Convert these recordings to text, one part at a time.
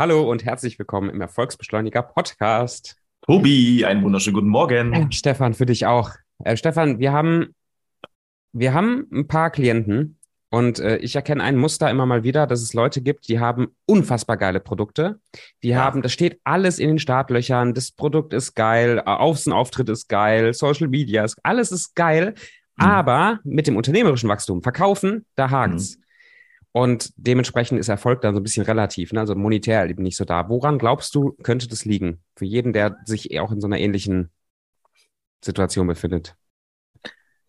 Hallo und herzlich willkommen im Erfolgsbeschleuniger Podcast. Tobi, einen wunderschönen guten Morgen. Äh, Stefan, für dich auch. Äh, Stefan, wir haben, wir haben ein paar Klienten und äh, ich erkenne ein Muster immer mal wieder, dass es Leute gibt, die haben unfassbar geile Produkte. Die Ja. haben, das steht alles in den Startlöchern. Das Produkt ist geil, Außenauftritt ist geil, Social Media ist, alles ist geil. Mhm. Aber mit dem unternehmerischen Wachstum, Verkaufen, da hakt's. Und dementsprechend ist Erfolg dann so ein bisschen relativ, ne? also monetär eben nicht so da. Woran glaubst du, könnte das liegen? Für jeden, der sich auch in so einer ähnlichen Situation befindet.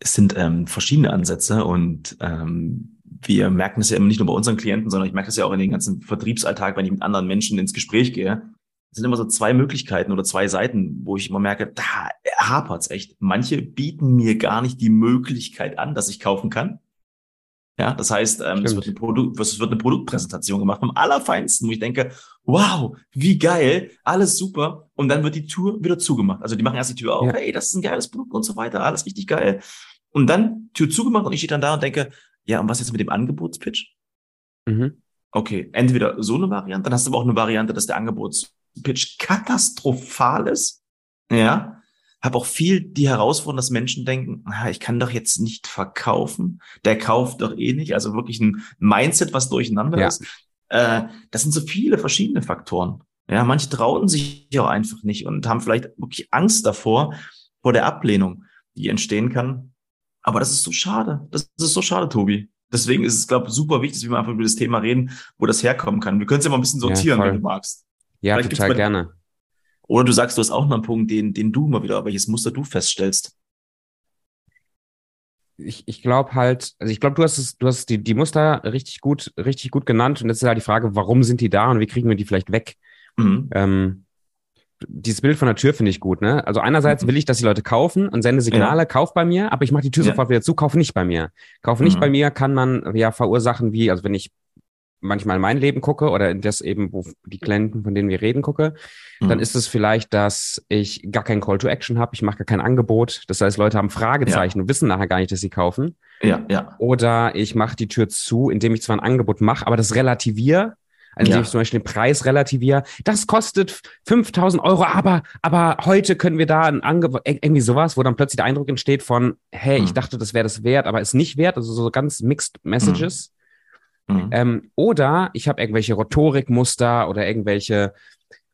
Es sind ähm, verschiedene Ansätze und ähm, wir merken es ja immer nicht nur bei unseren Klienten, sondern ich merke es ja auch in den ganzen Vertriebsalltag, wenn ich mit anderen Menschen ins Gespräch gehe. Es sind immer so zwei Möglichkeiten oder zwei Seiten, wo ich immer merke, da hapert's echt. Manche bieten mir gar nicht die Möglichkeit an, dass ich kaufen kann. Ja, das heißt, ähm, es, wird eine Produkt, es wird eine Produktpräsentation gemacht vom Allerfeinsten, wo ich denke, wow, wie geil, alles super. Und dann wird die Tür wieder zugemacht. Also die machen erst die Tür auf, Ja. hey, das ist ein geiles Produkt und so weiter, alles richtig geil. Und dann Tür zugemacht und ich stehe dann da und denke, ja, und was jetzt mit dem Angebotspitch? Mhm. Okay, entweder so eine Variante, dann hast du aber auch eine Variante, dass der Angebotspitch katastrophal ist. Ja. Habe auch viel die Herausforderung, dass Menschen denken, ah, ich kann doch jetzt nicht verkaufen. Der kauft doch eh nicht. Also wirklich ein Mindset, was durcheinander Ja. ist. Äh, das sind so viele verschiedene Faktoren. Ja, manche trauen sich auch einfach nicht und haben vielleicht wirklich Angst davor, vor der Ablehnung, die entstehen kann. Aber das ist so schade. Das ist so schade, Tobi. Deswegen ist es, glaube ich, super wichtig, dass wir einfach über das Thema reden, wo das herkommen kann. Wir können es ja mal ein bisschen Ja, sortieren, voll. wenn du magst. Ja, Vielleicht total gerne. Oder du sagst, du hast auch noch einen Punkt, den, den du mal wieder, welches Muster du feststellst. Ich, ich glaube halt, also ich glaube, du hast es, du hast die, die Muster richtig gut, richtig gut genannt und jetzt ist halt die Frage, warum sind die da und wie kriegen wir die vielleicht weg? Mhm. Ähm, dieses Bild von der Tür finde ich gut, ne? Also einerseits Mhm. will ich, dass die Leute kaufen und sende Signale, kauf bei mir, aber ich mache die Tür Ja. sofort wieder zu, kauf nicht bei mir. Kauf nicht Mhm. bei mir kann man ja verursachen, wie, also wenn ich manchmal in mein Leben gucke oder in das eben, wo die Klienten, von denen wir reden, gucke, dann Mhm. ist es vielleicht, dass ich gar kein Call to Action habe, ich mache gar kein Angebot. Das heißt, Leute haben Fragezeichen und wissen nachher gar nicht, dass sie kaufen. Ja, ja. Oder ich mache die Tür zu, indem ich zwar ein Angebot mache, aber das relativiere. Also Ja. indem ich zum Beispiel den Preis relativiere. Das kostet 5000 Euro, aber, aber heute können wir da ein Angebot, ir- irgendwie sowas, wo dann plötzlich der Eindruck entsteht von, hey, ich Mhm. dachte, das wäre das wert, aber ist nicht wert. Also so ganz mixed messages. Mhm. Ähm, oder ich habe irgendwelche Rhetorikmuster oder irgendwelche,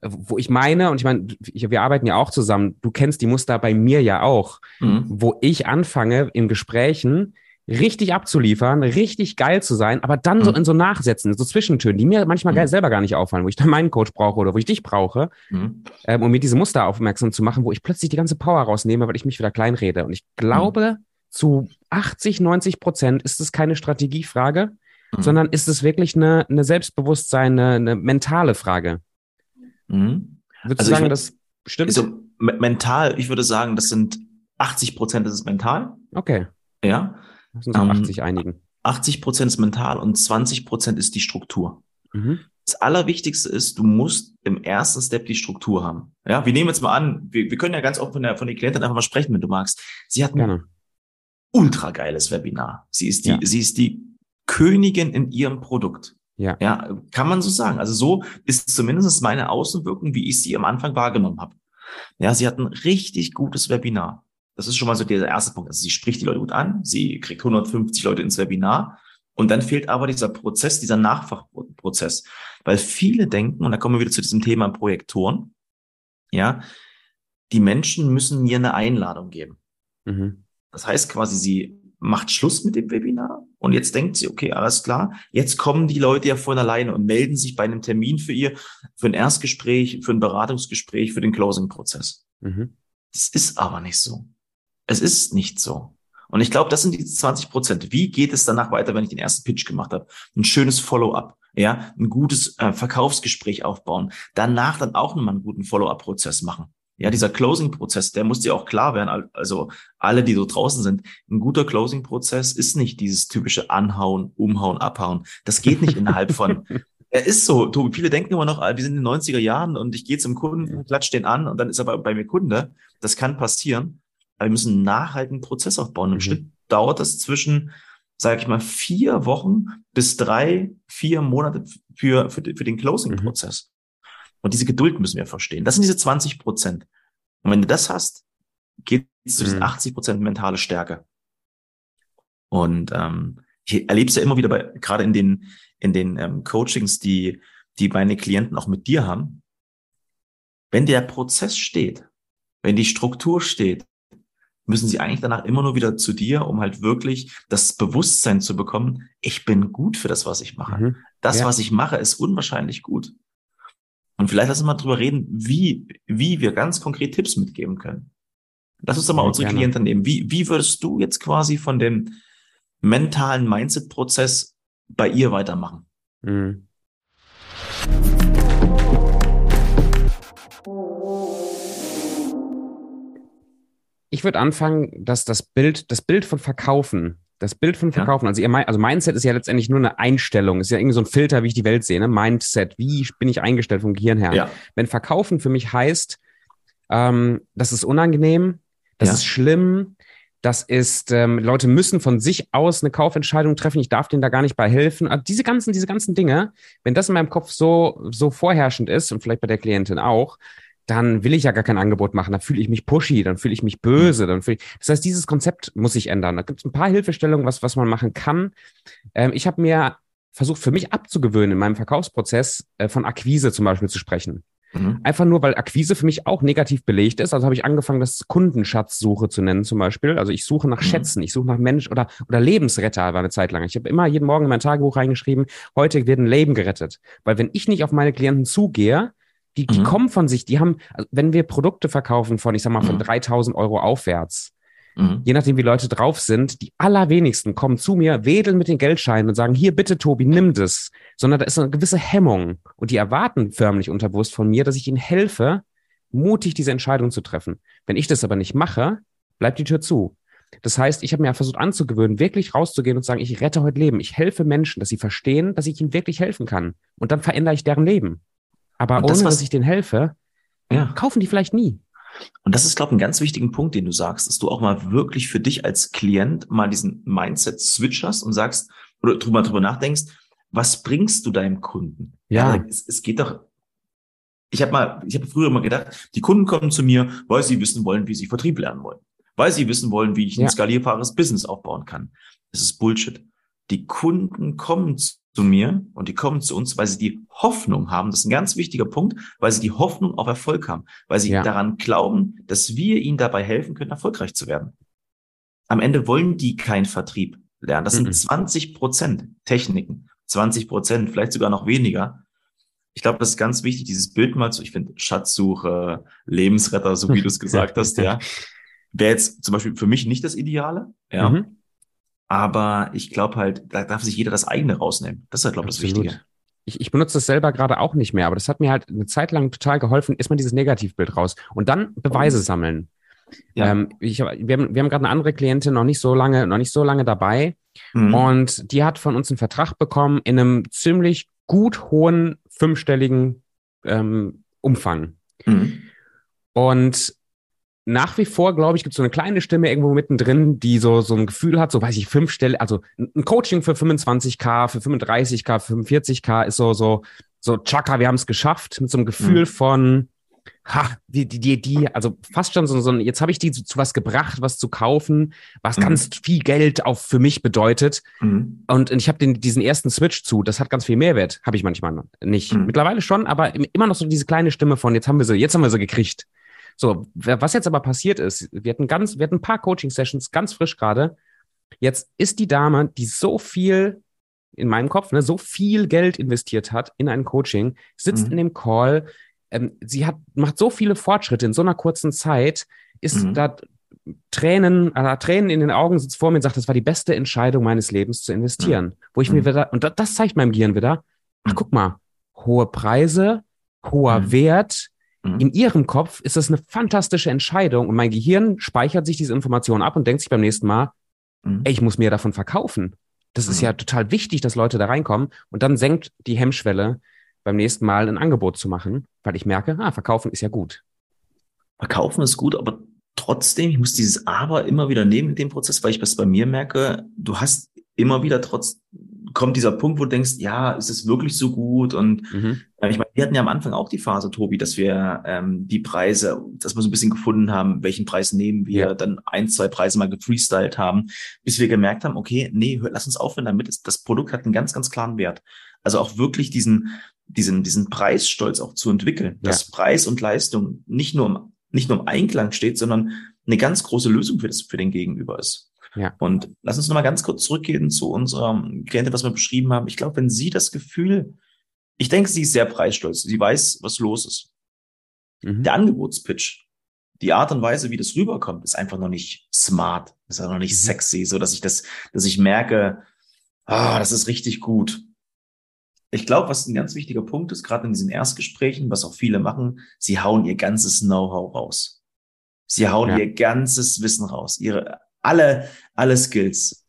wo ich meine, und ich meine, wir arbeiten ja auch zusammen, du kennst die Muster bei mir ja auch, Mhm. wo ich anfange in Gesprächen richtig abzuliefern, richtig geil zu sein, aber dann so Mhm. in so Nachsätzen, so Zwischentönen, die mir manchmal Mhm. selber gar nicht auffallen, wo ich dann meinen Coach brauche oder wo ich dich brauche, Mhm. ähm, um mir diese Muster aufmerksam zu machen, wo ich plötzlich die ganze Power rausnehme, weil ich mich wieder kleinrede. Und ich glaube, zu 80, 90 Prozent ist es keine Strategiefrage, Mhm. sondern ist es wirklich eine, eine Selbstbewusstsein, eine, eine mentale Frage. Mhm. Würdest Also du sagen, würd- das stimmt? Also me- mental, ich würde sagen, das sind 80 Prozent ist es mental. okay, Ja. uns auf Ähm, 80 einigen. 80 Prozent ist mental und 20 Prozent ist die Struktur. Mhm. Das Allerwichtigste ist, du musst im ersten Step die Struktur haben. Ja, wir nehmen jetzt mal an, wir, wir können ja ganz offen von der, von der Klientin einfach mal sprechen, wenn du magst. Sie hat ein Gerne. ultra geiles Webinar. Sie ist die, Ja. sie ist die Königin in ihrem Produkt. Ja. Ja, kann man so sagen. Also so ist zumindest meine Außenwirkung, wie ich sie am Anfang wahrgenommen habe. Ja, sie hat ein richtig gutes Webinar. Das ist schon mal so der erste Punkt. Also sie spricht die Leute gut an, sie kriegt 150 Leute ins Webinar und dann fehlt aber dieser Prozess, dieser Nachfachprozess. Weil viele denken, und da kommen wir wieder zu diesem Thema Projektoren, ja, die Menschen müssen mir eine Einladung geben. Mhm. Das heißt quasi, sie macht Schluss mit dem Webinar und jetzt denkt sie, okay, alles klar, jetzt kommen die Leute ja von alleine und melden sich bei einem Termin für ihr, für ein Erstgespräch, für ein Beratungsgespräch, für den Closing-Prozess. Mhm. Das ist aber nicht so. Es ist nicht so. Und ich glaube, das sind die 20 Prozent. Wie geht es danach weiter, wenn ich den ersten Pitch gemacht habe? Ein schönes Follow-up, ja, ein gutes äh, Verkaufsgespräch aufbauen. Danach dann auch nochmal einen guten Follow-up-Prozess machen. Ja, dieser Closing-Prozess, der muss dir auch klar werden. al- Also alle, die so draußen sind, ein guter Closing-Prozess ist nicht dieses typische Anhauen, Umhauen, Abhauen. Das geht nicht innerhalb von. Er ist so, Tobi. Viele denken immer noch, ah, wir sind in den 90er Jahren und ich gehe zum Kunden, klatsch den an und dann ist er bei, bei mir Kunde. Das kann passieren. Aber wir müssen einen nachhaltigen Prozess aufbauen. Im Mhm. Schnitt dauert das zwischen, sage ich mal, vier Wochen bis drei, vier Monate für, für, für den Closing-Prozess. Und diese Geduld müssen wir verstehen. Das sind diese 20 Prozent. Und wenn du das hast, geht es zu diesen 80 mhm. Prozent mentale Stärke. Und ähm, ich erlebe es ja immer wieder bei, gerade in den, in den ähm, Coachings, die, die meine Klienten auch mit dir haben. Wenn der Prozess steht, wenn die Struktur steht, müssen sie eigentlich danach immer nur wieder zu dir, um halt wirklich das Bewusstsein zu bekommen, ich bin gut für das, was ich mache. Mhm. Das, ja. was ich mache, ist unwahrscheinlich gut. Und vielleicht lass uns mal drüber reden, wie, wie wir ganz konkret Tipps mitgeben können. Lass uns doch mal ja, unsere gerne. Klienten nehmen. Wie, wie würdest du jetzt quasi von dem mentalen Mindset-Prozess bei ihr weitermachen? Mhm. Ich würde anfangen, dass das Bild, das Bild von Verkaufen, das Bild von Verkaufen, ja. also ihr, also Mindset ist ja letztendlich nur eine Einstellung, ist ja irgendwie so ein Filter, wie ich die Welt sehe, ne? Mindset, wie bin ich eingestellt vom Gehirn her? Ja. Wenn Verkaufen für mich heißt, ähm, das ist unangenehm, das ja. ist schlimm, das ist, ähm, Leute müssen von sich aus eine Kaufentscheidung treffen. Ich darf denen da gar nicht bei helfen. Also diese ganzen, diese ganzen Dinge, wenn das in meinem Kopf so, so vorherrschend ist und vielleicht bei der Klientin auch, dann will ich ja gar kein Angebot machen. Dann fühle ich mich pushy, dann fühle ich mich böse. Dann fühl ich, das heißt, dieses Konzept muss sich ändern. Da gibt es ein paar Hilfestellungen, was, was man machen kann. Ähm, ich habe mir versucht, für mich abzugewöhnen, in meinem Verkaufsprozess äh, von Akquise zum Beispiel zu sprechen. Mhm. Einfach nur, weil Akquise für mich auch negativ belegt ist. Also habe ich angefangen, das Kundenschatzsuche zu nennen zum Beispiel. Also ich suche nach mhm. Schätzen, ich suche nach Mensch oder, oder Lebensretter war eine Zeit lang. Ich habe immer jeden Morgen in mein Tagebuch reingeschrieben, heute wird ein Leben gerettet. Weil wenn ich nicht auf meine Klienten zugehe, die, die mhm. kommen von sich, die haben, also wenn wir Produkte verkaufen von, ich sag mal, von 3000 mhm. Euro aufwärts, mhm. je nachdem, wie Leute drauf sind, die allerwenigsten kommen zu mir, wedeln mit den Geldscheinen und sagen, hier bitte Tobi, nimm das. Sondern da ist eine gewisse Hemmung. Und die erwarten förmlich unterbewusst von mir, dass ich ihnen helfe, mutig diese Entscheidung zu treffen. Wenn ich das aber nicht mache, bleibt die Tür zu. Das heißt, ich habe mir versucht anzugewöhnen, wirklich rauszugehen und zu sagen, ich rette heute Leben. Ich helfe Menschen, dass sie verstehen, dass ich ihnen wirklich helfen kann. Und dann verändere ich deren Leben. Aber das, ohne, was, dass ich denen helfe, ja. kaufen die vielleicht nie. Und das ist, glaube ich, ein ganz wichtiger Punkt, den du sagst, dass du auch mal wirklich für dich als Klient mal diesen Mindset-Switch hast und sagst, oder drüber, drüber nachdenkst, was bringst du deinem Kunden? Ja. ja es, es geht doch, ich habe mal, ich habe früher immer gedacht, die Kunden kommen zu mir, weil sie wissen wollen, wie sie Vertrieb lernen wollen. Weil sie wissen wollen, wie ich ein ja. skalierbares Business aufbauen kann. Das ist Bullshit. Die Kunden kommen zu mir und die kommen zu uns, weil sie die Hoffnung haben, das ist ein ganz wichtiger Punkt, weil sie die Hoffnung auf Erfolg haben, weil sie ja. daran glauben, dass wir ihnen dabei helfen können, erfolgreich zu werden. Am Ende wollen die keinen Vertrieb lernen. Das sind 20 mhm. Prozent Techniken, 20 Prozent, vielleicht sogar noch weniger. Ich glaube, das ist ganz wichtig, dieses Bild mal zu, ich finde Schatzsuche, Lebensretter, so wie du es gesagt hast, ja, wäre jetzt zum Beispiel für mich nicht das Ideale, ja. Mhm. Aber ich glaube halt, da darf sich jeder das eigene rausnehmen. Das ist halt, glaube ich, das Wichtige. Ich, ich benutze das selber gerade auch nicht mehr, aber das hat mir halt eine Zeit lang total geholfen, ist man dieses Negativbild raus und dann Beweise oh. sammeln. Ja. Ähm, ich, wir haben, wir haben gerade eine andere Klientin noch nicht so lange, noch nicht so lange dabei. Mhm. Und die hat von uns einen Vertrag bekommen in einem ziemlich gut hohen fünfstelligen ähm, Umfang. Mhm. Und nach wie vor, glaube ich, gibt es so eine kleine Stimme irgendwo mittendrin, die so, so ein Gefühl hat, so weiß ich, fünf Stelle, also ein Coaching für 25k, für 35k, für 45k ist so, so, so, tschakka, wir haben es geschafft, mit so einem Gefühl mhm. von, ha, die, die, die, die, also fast schon so, so jetzt habe ich die zu, zu, was gebracht, was zu kaufen, was mhm. ganz viel Geld auch für mich bedeutet. Mhm. Und, ich habe diesen ersten Switch zu, das hat ganz viel Mehrwert, habe ich manchmal nicht. Mhm. Mittlerweile schon, aber immer noch so diese kleine Stimme von, jetzt haben wir sie, jetzt haben wir sie gekriegt. So, was jetzt aber passiert ist, wir hatten ganz, wir hatten ein paar Coaching-Sessions, ganz frisch gerade. Jetzt ist die Dame, die so viel in meinem Kopf, ne, so viel Geld investiert hat in ein Coaching, sitzt mhm. in dem Call, ähm, sie hat, macht so viele Fortschritte in so einer kurzen Zeit, ist mhm. da Tränen, äh, Tränen in den Augen, sitzt vor mir und sagt, das war die beste Entscheidung meines Lebens zu investieren. Mhm. Wo ich mir mhm. wieder, und das zeigt meinem Gehirn wieder, ach, mhm. guck mal, hohe Preise, hoher mhm. Wert, Mhm. In ihrem Kopf ist das eine fantastische Entscheidung und mein Gehirn speichert sich diese Information ab und denkt sich beim nächsten Mal, mhm. ey, ich muss mir davon verkaufen. Das mhm. ist ja total wichtig, dass Leute da reinkommen und dann senkt die Hemmschwelle, beim nächsten Mal ein Angebot zu machen, weil ich merke, ah, verkaufen ist ja gut. Verkaufen ist gut, aber trotzdem, ich muss dieses Aber immer wieder nehmen in dem Prozess, weil ich das bei mir merke, du hast immer wieder trotz, kommt dieser Punkt, wo du denkst, ja, ist es wirklich so gut? Und mhm. äh, ich meine, wir hatten ja am Anfang auch die Phase, Tobi, dass wir ähm, die Preise, dass wir so ein bisschen gefunden haben, welchen Preis nehmen wir, ja. dann ein, zwei Preise mal gefreestylt haben, bis wir gemerkt haben, okay, nee, hör, lass uns aufhören damit. Das Produkt hat einen ganz, ganz klaren Wert. Also auch wirklich diesen, diesen, diesen Preisstolz auch zu entwickeln, ja. dass Preis und Leistung nicht nur im, nicht nur im Einklang steht, sondern eine ganz große Lösung für, das, für den Gegenüber ist. Ja. Und lass uns nochmal ganz kurz zurückgehen zu unserem Klientin, was wir beschrieben haben. Ich glaube, wenn sie das Gefühl, ich denke, sie ist sehr preisstolz. Sie weiß, was los ist. Mhm. Der Angebotspitch, die Art und Weise, wie das rüberkommt, ist einfach noch nicht smart, ist auch noch nicht mhm. sexy, so dass ich das, dass ich merke, ah, das ist richtig gut. Ich glaube, was ein ganz wichtiger Punkt ist, gerade in diesen Erstgesprächen, was auch viele machen, sie hauen ihr ganzes Know-how raus. Sie hauen ja. ihr ganzes Wissen raus, ihre alle, alle Skills.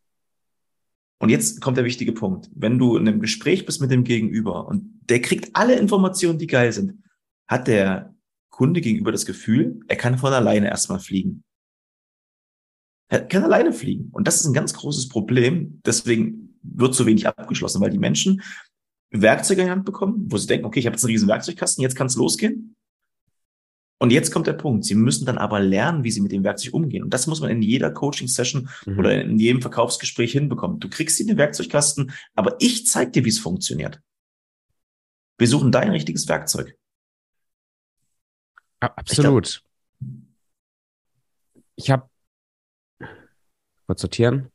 Und jetzt kommt der wichtige Punkt. Wenn du in einem Gespräch bist mit dem Gegenüber und der kriegt alle Informationen, die geil sind, hat der Kunde gegenüber das Gefühl, er kann von alleine erstmal fliegen. Er kann alleine fliegen. Und das ist ein ganz großes Problem. Deswegen wird so wenig abgeschlossen, weil die Menschen Werkzeuge in die Hand bekommen, wo sie denken, okay, ich habe jetzt einen riesen Werkzeugkasten, jetzt kann es losgehen. Und jetzt kommt der Punkt. Sie müssen dann aber lernen, wie sie mit dem Werkzeug umgehen. Und das muss man in jeder Coaching-Session mhm. oder in jedem Verkaufsgespräch hinbekommen. Du kriegst sie den Werkzeugkasten, aber ich zeige dir, wie es funktioniert. Wir suchen dein richtiges Werkzeug. Absolut. Ich habe kurz sortieren.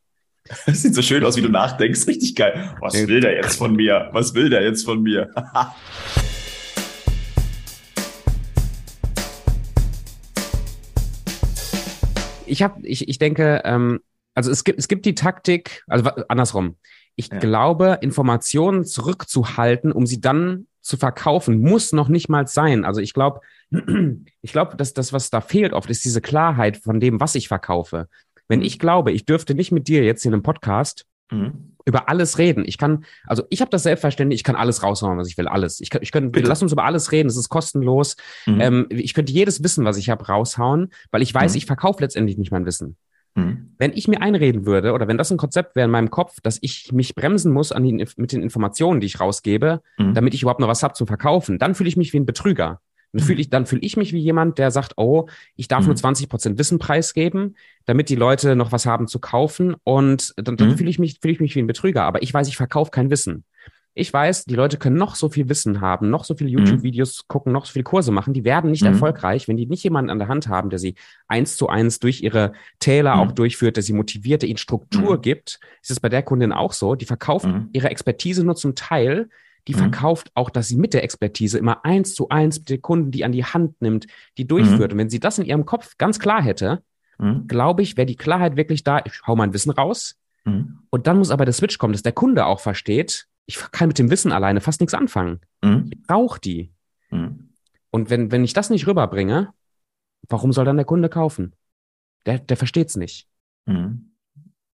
Das sieht so schön aus, wie du nachdenkst. Richtig geil. Was will der jetzt von mir? Was will der jetzt von mir? ich habe, ich, ich denke, ähm, also es gibt, es gibt die Taktik, also andersrum. Ich ja. glaube, Informationen zurückzuhalten, um sie dann zu verkaufen, muss noch nicht mal sein. Also ich glaube, ich glaube, dass das, was da fehlt oft, ist diese Klarheit von dem, was ich verkaufe. Wenn mhm. ich glaube, ich dürfte nicht mit dir jetzt hier in einem Podcast mhm über alles reden. Ich kann, also ich habe das Selbstverständnis, ich kann alles raushauen, was ich will, alles. Ich kann, ich könnte, lass uns über alles reden, es ist kostenlos. Mhm. Ähm, ich könnte jedes Wissen, was ich habe, raushauen, weil ich weiß, mhm. ich verkaufe letztendlich nicht mein Wissen. Mhm. Wenn ich mir einreden würde, oder wenn das ein Konzept wäre in meinem Kopf, dass ich mich bremsen muss an die, mit den Informationen, die ich rausgebe, mhm. damit ich überhaupt noch was habe zum Verkaufen, dann fühle ich mich wie ein Betrüger. Dann fühle ich, dann fühle ich mich wie jemand, der sagt, oh, ich darf mhm. nur 20 Prozent Wissen preisgeben, damit die Leute noch was haben zu kaufen. Und dann, dann mhm. fühle ich mich, fühle ich mich wie ein Betrüger. Aber ich weiß, ich verkaufe kein Wissen. Ich weiß, die Leute können noch so viel Wissen haben, noch so viele mhm. YouTube-Videos gucken, noch so viele Kurse machen. Die werden nicht mhm. erfolgreich, wenn die nicht jemanden an der Hand haben, der sie eins zu eins durch ihre Täler auch mhm. durchführt, der sie motiviert, der ihnen Struktur gibt. Ist es bei der Kundin auch so? Die verkauft ihre Expertise nur zum Teil, die mhm. verkauft auch, dass sie mit der Expertise immer eins zu eins mit den Kunden, die an die Hand nimmt, die durchführt. Mhm. Und wenn sie das in ihrem Kopf ganz klar hätte, mhm. glaube ich, wäre die Klarheit wirklich da, ich hau mein Wissen raus. Mhm. Und dann muss aber der Switch kommen, dass der Kunde auch versteht, ich kann mit dem Wissen alleine fast nichts anfangen. Mhm. Ich brauche die. Mhm. Und wenn, wenn ich das nicht rüberbringe, warum soll dann der Kunde kaufen? Der, der versteht es nicht.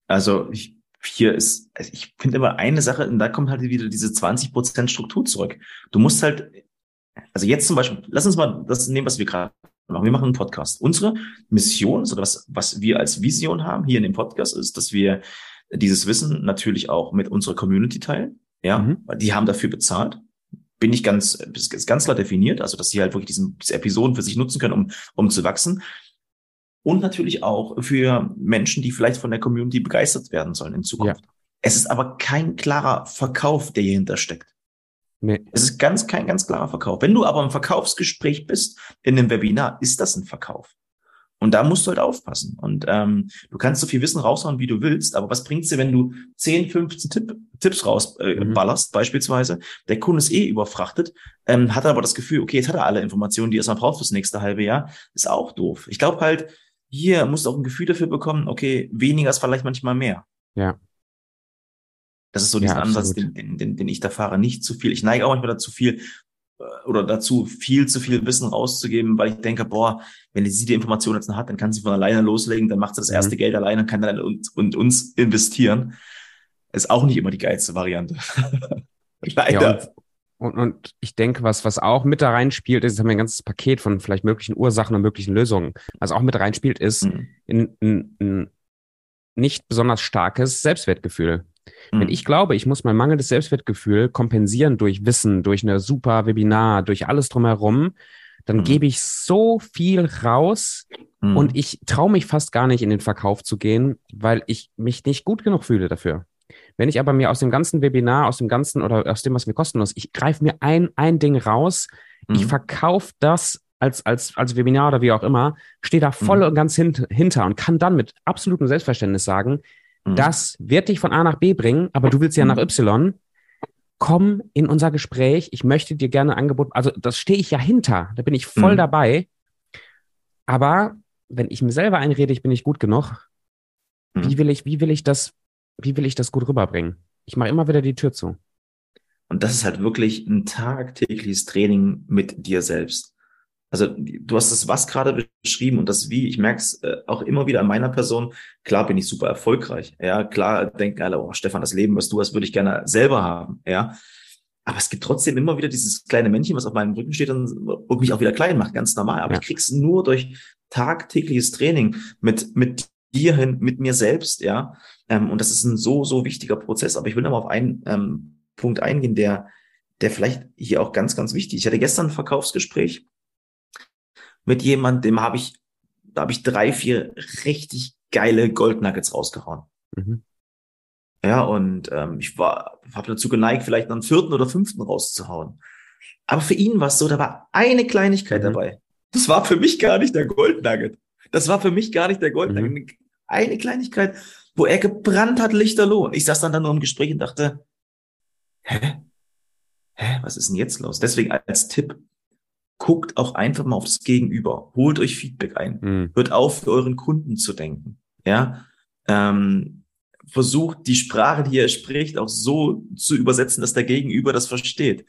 Also ich hier ist, also ich finde immer eine Sache, und da kommt halt wieder diese 20 Prozent Struktur zurück. Du musst halt, also jetzt zum Beispiel, lass uns mal das nehmen, was wir gerade machen. Wir machen einen Podcast. Unsere Mission, also was, was wir als Vision haben hier in dem Podcast, ist, dass wir dieses Wissen natürlich auch mit unserer Community teilen. Ja, mhm. weil die haben dafür bezahlt. Bin ich ganz, ist ganz klar definiert, also dass sie halt wirklich diesen, diese Episoden für sich nutzen können, um, um zu wachsen und natürlich auch für Menschen, die vielleicht von der Community begeistert werden sollen in Zukunft. Ja. Es ist aber kein klarer Verkauf, der hier hinter steckt. Nee. Es ist ganz, kein ganz klarer Verkauf. Wenn du aber im Verkaufsgespräch bist, in einem Webinar, ist das ein Verkauf. Und da musst du halt aufpassen. Und ähm, du kannst so viel Wissen raushauen, wie du willst, aber was bringt's dir, wenn du 10, 15 Tipp, Tipps rausballerst, äh, mhm. beispielsweise? Der Kunde ist eh überfrachtet, ähm, hat aber das Gefühl, okay, jetzt hat er alle Informationen, die er erstmal braucht fürs nächste halbe Jahr. Ist auch doof. Ich glaube halt, hier musst du auch ein Gefühl dafür bekommen, okay, weniger ist vielleicht manchmal mehr. Ja. Das ist so dieser ja, Ansatz, den, den, den, ich da fahre. Nicht zu viel. Ich neige auch manchmal dazu viel äh, oder dazu viel zu viel Wissen rauszugeben, weil ich denke, boah, wenn sie die Information jetzt noch hat, dann kann sie von alleine loslegen, dann macht sie das erste mhm. Geld alleine und kann dann uns, und uns investieren. Ist auch nicht immer die geilste Variante. Leider. Ja, und, und ich denke, was, was auch mit da reinspielt, ist, haben wir ein ganzes Paket von vielleicht möglichen Ursachen und möglichen Lösungen. Was auch mit reinspielt, ist mhm. ein, ein, ein nicht besonders starkes Selbstwertgefühl. Wenn ich glaube, ich muss mein mangelndes Selbstwertgefühl kompensieren durch Wissen, durch eine super Webinar, durch alles drumherum, dann Mhm. gebe ich so viel raus Mhm. und ich traue mich fast gar nicht in den Verkauf zu gehen, weil ich mich nicht gut genug fühle dafür. Wenn ich aber mir aus dem ganzen Webinar, aus dem ganzen oder aus dem, was mir kostenlos, ich greife mir ein, ein Ding raus, ich Mhm. verkaufe das als, als, als Webinar oder wie auch immer, stehe da voll Mhm. und ganz hint, hinter und kann dann mit absolutem Selbstverständnis sagen, Mhm. das wird dich von A nach B bringen, aber du willst ja Mhm. nach Y. Komm in unser Gespräch. Ich möchte dir gerne ein Angebot, also das stehe ich ja hinter. Da bin ich voll Mhm. dabei. Aber wenn ich mir selber einrede, ich bin nicht gut genug, Mhm. wie will ich, wie will ich das, wie will ich das gut rüberbringen? Ich mache immer wieder die Tür zu. Und das ist halt wirklich ein tagtägliches Training mit dir selbst. Also du hast das was gerade beschrieben und das wie, ich merke es äh, auch immer wieder an meiner Person. Klar bin ich super erfolgreich. Ja, klar denken alle, oh Stefan, das Leben, was du hast, würde ich gerne selber haben. Ja, aber es gibt trotzdem immer wieder dieses kleine Männchen, was auf meinem Rücken steht und, und mich auch wieder klein macht, ganz normal. Aber Ja. ich krieg's nur durch tagtägliches Training mit, mit dir hin, mit mir selbst, ja. Ähm, und das ist ein so, so wichtiger Prozess. Aber ich will nochmal auf einen ähm, Punkt eingehen, der, der vielleicht hier auch ganz, ganz wichtig ist. Ich hatte gestern ein Verkaufsgespräch mit jemandem, dem habe ich, da habe ich drei, vier richtig geile Goldnuggets rausgehauen. Mhm. Ja, und ähm, ich war, habe dazu geneigt, vielleicht einen vierten oder fünften rauszuhauen. Aber für ihn war es so, da war eine Kleinigkeit Mhm. dabei. Das war für mich gar nicht der Goldnugget. Das war für mich gar nicht der Mhm. Goldnugget. Eine Kleinigkeit, wo er gebrannt hat, lichterloh. Und ich saß dann, dann nur im Gespräch und dachte, hä? Hä, was ist denn jetzt los? Deswegen als Tipp, guckt auch einfach mal aufs Gegenüber. Holt euch Feedback ein. Mhm. Hört auf, für euren Kunden zu denken. Ja, ähm, versucht die Sprache, die er spricht, auch so zu übersetzen, dass der Gegenüber das versteht.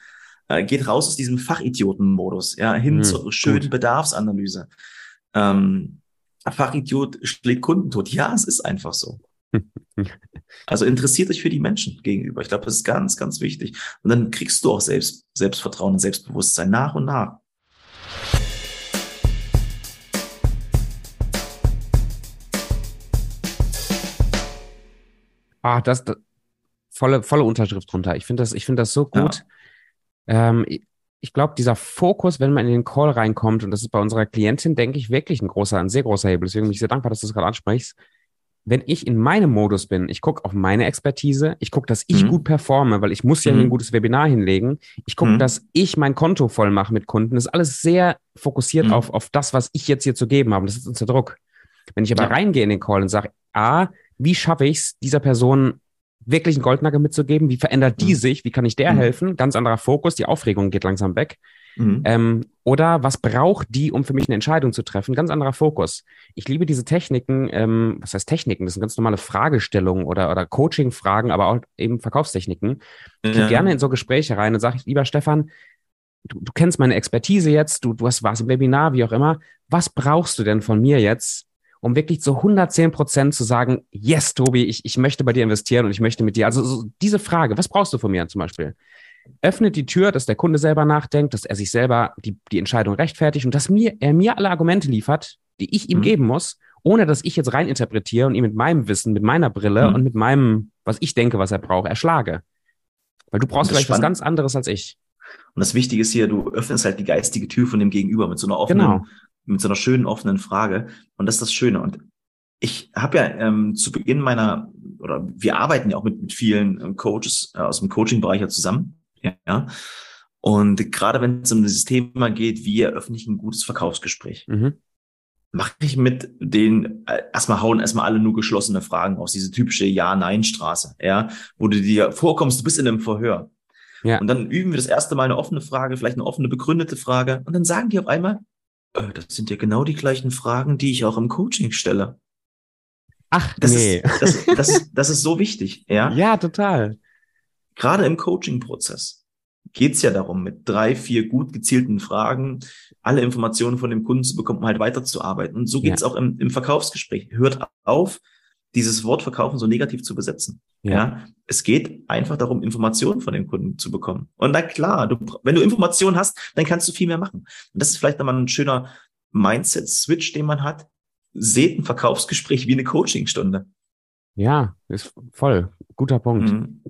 Äh, geht raus aus diesem Fachidioten-Modus, ja, hin Mhm, zur schönen gut. Bedarfsanalyse. Ähm, Fachidiot schlägt Kunden tot. Ja, es ist einfach so. Also interessiert euch für die Menschen gegenüber. Ich glaube, das ist ganz, ganz wichtig. Und dann kriegst du auch selbst, Selbstvertrauen und Selbstbewusstsein nach und nach. Ah, das, das volle, volle Unterschrift drunter. Ich finde das, ich finde das so Ja. gut. Ähm, ich glaube, dieser Fokus, wenn man in den Call reinkommt, und das ist bei unserer Klientin, denke ich, wirklich ein großer, ein sehr großer Hebel. Deswegen bin ich sehr dankbar, dass du das gerade ansprichst. Wenn ich in meinem Modus bin, ich gucke auf meine Expertise, ich gucke, dass ich Mhm. gut performe, weil ich muss ja Mhm. ein gutes Webinar hinlegen. Ich gucke, Mhm. dass ich mein Konto voll mache mit Kunden. Das ist alles sehr fokussiert Mhm. auf, auf das, was ich jetzt hier zu geben habe. Das ist unser Druck. Wenn ich aber Ja. reingehe in den Call und sage, A, wie schaffe ich es, dieser Person wirklich einen Goldnagel mitzugeben? Wie verändert die Mhm. sich? Wie kann ich der Mhm. helfen? Ganz anderer Fokus, die Aufregung geht langsam weg. Mhm. Ähm, oder was braucht die, um für mich eine Entscheidung zu treffen? Ganz anderer Fokus. Ich liebe diese Techniken, ähm, was heißt Techniken? Das sind ganz normale Fragestellungen oder, oder Coaching-Fragen, aber auch eben Verkaufstechniken. Ich gehe Ja. gerne in so Gespräche rein und sage, lieber Stefan, du, du kennst meine Expertise jetzt, du, du hast, warst im Webinar, wie auch immer. Was brauchst du denn von mir jetzt, um wirklich zu 110 Prozent zu sagen, yes, Tobi, ich, ich möchte bei dir investieren und ich möchte mit dir. Also so diese Frage, was brauchst du von mir zum Beispiel? Öffnet die Tür, dass der Kunde selber nachdenkt, dass er sich selber die, die Entscheidung rechtfertigt und dass mir, er mir alle Argumente liefert, die ich ihm Mhm. geben muss, ohne dass ich jetzt rein interpretiere und ihm mit meinem Wissen, mit meiner Brille Mhm. und mit meinem, was ich denke, was er braucht, erschlage. Weil du brauchst vielleicht was Spann- ganz anderes als ich. Und das Wichtige ist hier, du öffnest halt die geistige Tür von dem Gegenüber mit so einer offenen, Genau. Mit so einer schönen offenen Frage. Und das ist das Schöne. Und ich habe ja ähm, zu Beginn meiner, oder wir arbeiten ja auch mit, mit vielen ähm, Coaches äh, aus dem Coaching-Bereich ja zusammen. Ja. Und gerade wenn es um dieses Thema geht, wie eröffne ich ein gutes Verkaufsgespräch, Mhm. mache ich mit den, äh, erstmal hauen erstmal alle nur geschlossene Fragen aus, diese typische Ja-Nein-Straße, ja, wo du dir vorkommst, du bist in einem Verhör. Ja. Und dann üben wir das erste Mal eine offene Frage, vielleicht eine offene, begründete Frage. Und dann sagen die auf einmal, das sind ja genau die gleichen Fragen, die ich auch im Coaching stelle. Ach, Das, nee. ist, das, das, ist, das ist so wichtig, ja. ja, total. Gerade im Coaching-Prozess geht's ja darum, mit drei, vier gut gezielten Fragen alle Informationen von dem Kunden zu bekommen, um halt weiterzuarbeiten. Und so geht's auch im, im Verkaufsgespräch. Hört auf, dieses Wort verkaufen so negativ zu besetzen. Ja. Ja. es geht einfach darum, Informationen von dem Kunden zu bekommen. Und na klar, du, wenn du Informationen hast, dann kannst du viel mehr machen. Und das ist vielleicht nochmal ein schöner Mindset-Switch, den man hat. Seht ein Verkaufsgespräch wie eine Coachingstunde. Ja, ist voll. Guter Punkt. Mhm.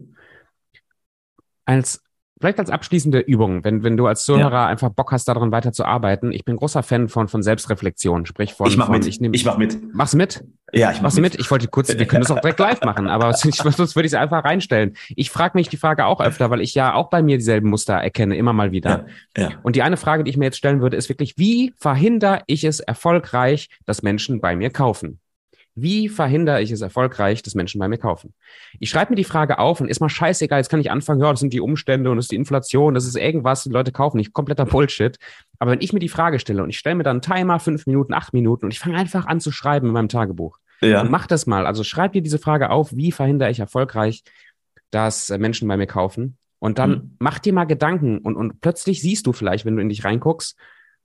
Als Vielleicht als abschließende Übung, wenn, wenn du als Zuhörer ja. einfach Bock hast, daran weiterzuarbeiten. Ich bin großer Fan von, von Selbstreflexion, sprich von. Ich mach von, mit. Ich, nehm, ich mach mit. Machst mit? Ja, ich mach Machst mit. mit. Ich wollte kurz, wir können das auch direkt live machen, aber sonst würde ich es einfach reinstellen. Ich frage mich die Frage auch öfter, weil ich ja auch bei mir dieselben Muster erkenne, immer mal wieder. Ja, ja. Und die eine Frage, die ich mir jetzt stellen würde, ist wirklich, wie verhindere ich es erfolgreich, dass Menschen bei mir kaufen? Wie verhindere ich es erfolgreich, dass Menschen bei mir kaufen? Ich schreibe mir die Frage auf und ist mal scheißegal, jetzt kann ich anfangen, ja, das sind die Umstände und das ist die Inflation, das ist irgendwas, die Leute kaufen nicht, kompletter Bullshit. Aber wenn ich mir die Frage stelle und ich stelle mir dann einen Timer, fünf Minuten, acht Minuten und ich fange einfach an zu schreiben in meinem Tagebuch. Ja. Und mach das mal. Also schreib dir diese Frage auf, wie verhindere ich erfolgreich, dass Menschen bei mir kaufen? Und dann mhm. mach dir mal Gedanken und, und plötzlich siehst du vielleicht, wenn du in dich reinguckst,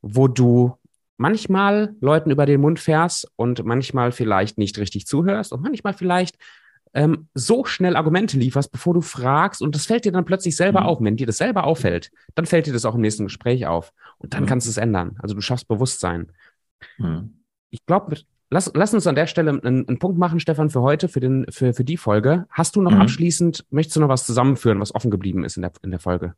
wo du manchmal Leuten über den Mund fährst und manchmal vielleicht nicht richtig zuhörst und manchmal vielleicht ähm, so schnell Argumente lieferst, bevor du fragst und das fällt dir dann plötzlich selber mhm. auf. wenn dir das selber auffällt, dann fällt dir das auch im nächsten Gespräch auf und dann mhm. kannst du es ändern. Also du schaffst Bewusstsein. Mhm. Ich glaube, lass, lass uns an der Stelle einen, einen, Punkt machen, Stefan, für heute, für, den, für, für die Folge. Hast du noch mhm. abschließend, möchtest du noch was zusammenführen, was offen geblieben ist in der, in der Folge?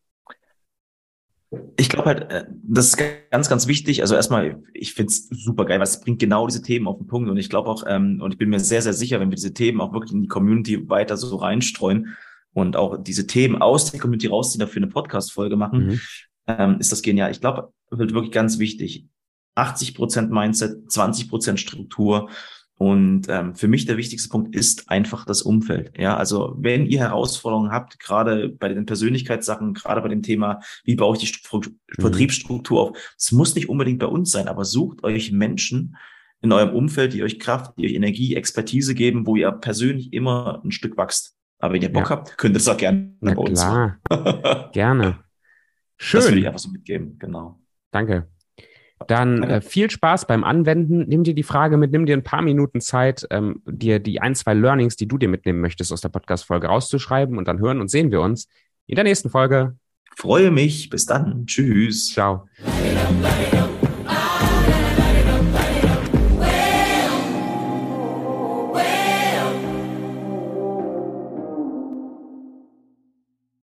Ich glaube halt, äh, das ist ganz, ganz wichtig. Also erstmal, ich finde es super geil, was bringt genau diese Themen auf den Punkt. Und ich glaube auch, ähm, und ich bin mir sehr, sehr sicher, wenn wir diese Themen auch wirklich in die Community weiter so reinstreuen und auch diese Themen aus der Community rausziehen, dafür eine Podcast-Folge machen, mhm. ähm, ist das genial. Ich glaube, wird wirklich ganz wichtig. 80 Prozent Mindset, 20 Prozent Struktur und ähm, für mich der wichtigste Punkt ist einfach das Umfeld. Ja, also wenn ihr Herausforderungen habt, gerade bei den Persönlichkeitssachen, gerade bei dem Thema, wie baue ich die Stru mhm. Vertriebsstruktur auf, es muss nicht unbedingt bei uns sein, aber sucht euch Menschen in eurem Umfeld, die euch Kraft, die euch Energie, Expertise geben, wo ihr persönlich immer ein Stück wächst. Aber wenn ihr Bock ja. habt, könnt ihr das auch gerne Na bei uns klar. gerne. Schön. Das will ich einfach so mitgeben, genau. Danke. Dann äh, viel Spaß beim Anwenden. Nimm dir die Frage mit, nimm dir ein paar Minuten Zeit, ähm, dir die ein, zwei Learnings, die du dir mitnehmen möchtest, aus der Podcast-Folge rauszuschreiben und dann hören und sehen wir uns in der nächsten Folge. Freue mich. Bis dann. Tschüss. Ciao.